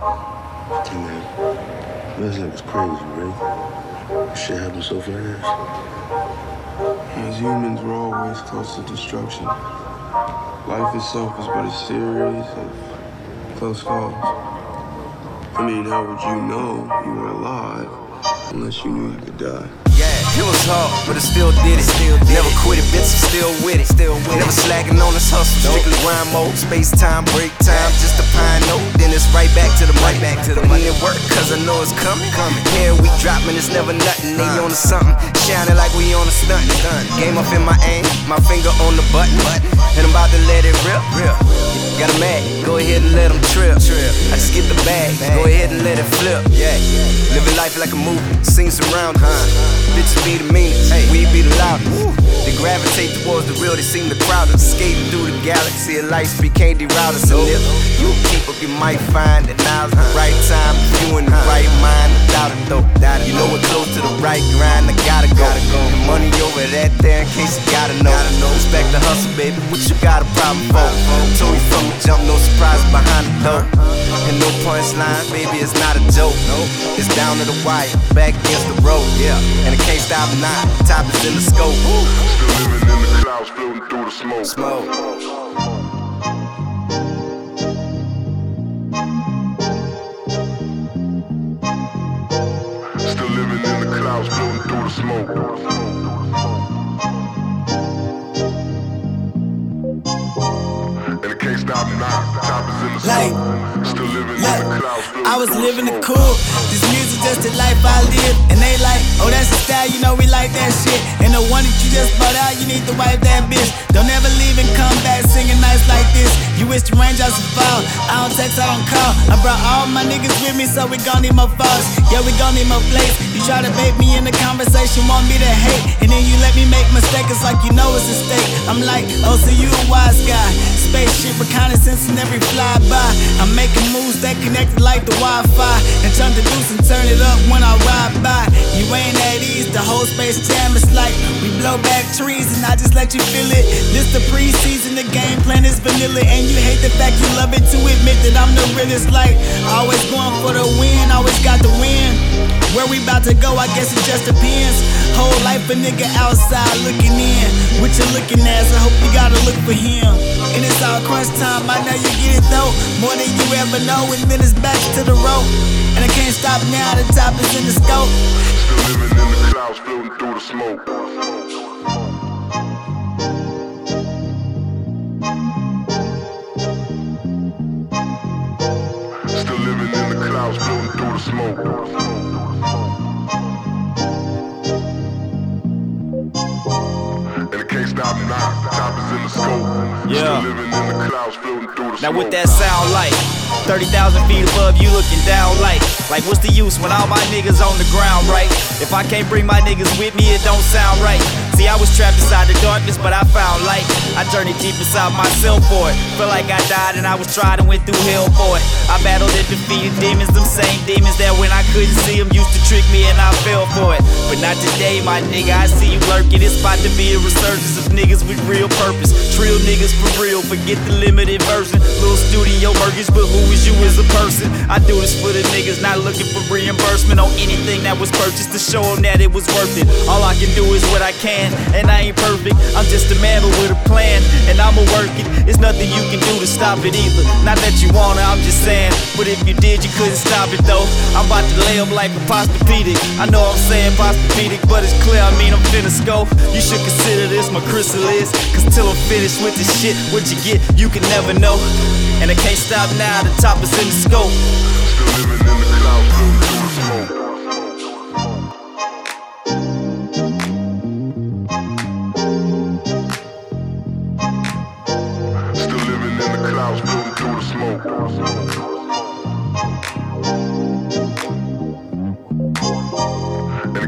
Man, last night was crazy, right? Shit happened so fast. As humans, we're always close to destruction. Life itself is but a series of close calls. I mean, how would you know you were alive unless you knew you could die? Yeah, it was hard, but I still did it. Still did Never quit it, bitch, I'm still with it. Still with Never slacking on this hustle. Strictly grind mode, space time, break time, just a pine note. Then it's right back to the money. Back to the money. It work, cause I know it's coming. coming. Yeah, we dropping, it's never nothing. They uh. on to something, shining like we on a stunt. Game up in my aim, my finger on the button. And I'm about to let it rip. rip. Got a mad, go ahead and let them trip. trip. I just get the bag, go ahead and let it flip. Yeah, living life like a movie, scenes around, huh? Bitches be the meanest, we be the loudest. They gravitate towards the real, they seem to crowd us. Skating through the galaxy of light speed can't derail us. So if you keep up, you might find that now's the right time. You in the right mind, without it though. You know we're close to the right grind, I gotta go. The money over that there in case you gotta know. Respect the hustle, baby, what you got a problem for? Told you the jump, no surprise behind the door. And no punchline, baby, it's not a joke. No, it's down to the wire, back against the road, yeah. And it can't stop now, top is in the scope. Still living in the clouds, floating through the smoke. Smoke. Still living in the clouds, floating through the smoke. Like, smoke. Still living in Look, the clouds, floating I was living the cool. This music just the life I live. And they like, oh, that's the style, you know we like that shit. And the one that you just brought out, you need to wipe that bitch. Don't ever leave and come back singing nice like this. You wish the raindrops would fall. I don't text, I don't call. I brought all my niggas with me, so we gon' need more foes. Yeah, we gon' need more plates. You try to bait me in the conversation, want me to hate. And then you reconnaissance and every flyby. I'm making moves that connected like the Wi-Fi. And turn the deuce and turn it up when I ride by. You ain't at ease, the whole space jam is like we blow back trees and I just let you feel it. This the preseason, the game plan is vanilla. And you hate the fact you love it to admit that I'm the realest. Like, always going for the win, always got the win. Where we about to go, I guess it just depends. Whole life a nigga outside looking in. What you looking at, so I hope you gotta look for him. And it's all crunch time, I know you get it though. More than you ever know, and then it's back to the road. And I can't stop now, the top is in the scope. Still living in the clouds, floating through the smoke. The smoke. And it can't stop now. Top is in the scope. Yeah. Still living in the clouds, floating through the Now smoke. what that sound like? 30,000 feet above you looking down like Like what's the use when all my niggas on the ground, right? If I can't bring my niggas with me, it don't sound right See, I was trapped inside the darkness, but I found light I journeyed deep inside myself for it Feel like I died and I was tried and went through hell for it I battled and defeated demons, same demons That when I couldn't see them used to trick me and I fell for it But not today, my nigga, I see you lurking It's about to be a resurgence of niggas with real purpose Trill niggas for real, forget the limited version Little studio burgers, but who is you as a person? I do this for the niggas, not looking for reimbursement on anything that was purchased to show them that it was worth it. All I can do is what I can, and I ain't perfect. I'm just a man, with a plan, and I'ma work it. It's nothing you can do stop it either. Not that you wanna, I'm just saying. But if you did, you couldn't stop it though. I'm about to lay up like a postopedic. I know I'm saying postopedic, but it's clear, I mean I'm finna scope. You should consider this my chrysalis. Cause till I'm finished with this shit, what you get, you can never know. And I can't stop now, the top is in the scope.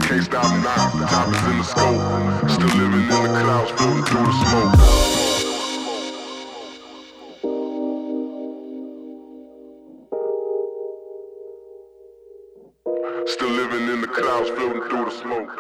Can't stop now. Time is in the scope. Still living in the clouds, floating through the smoke. Still living in the clouds, floating through the smoke.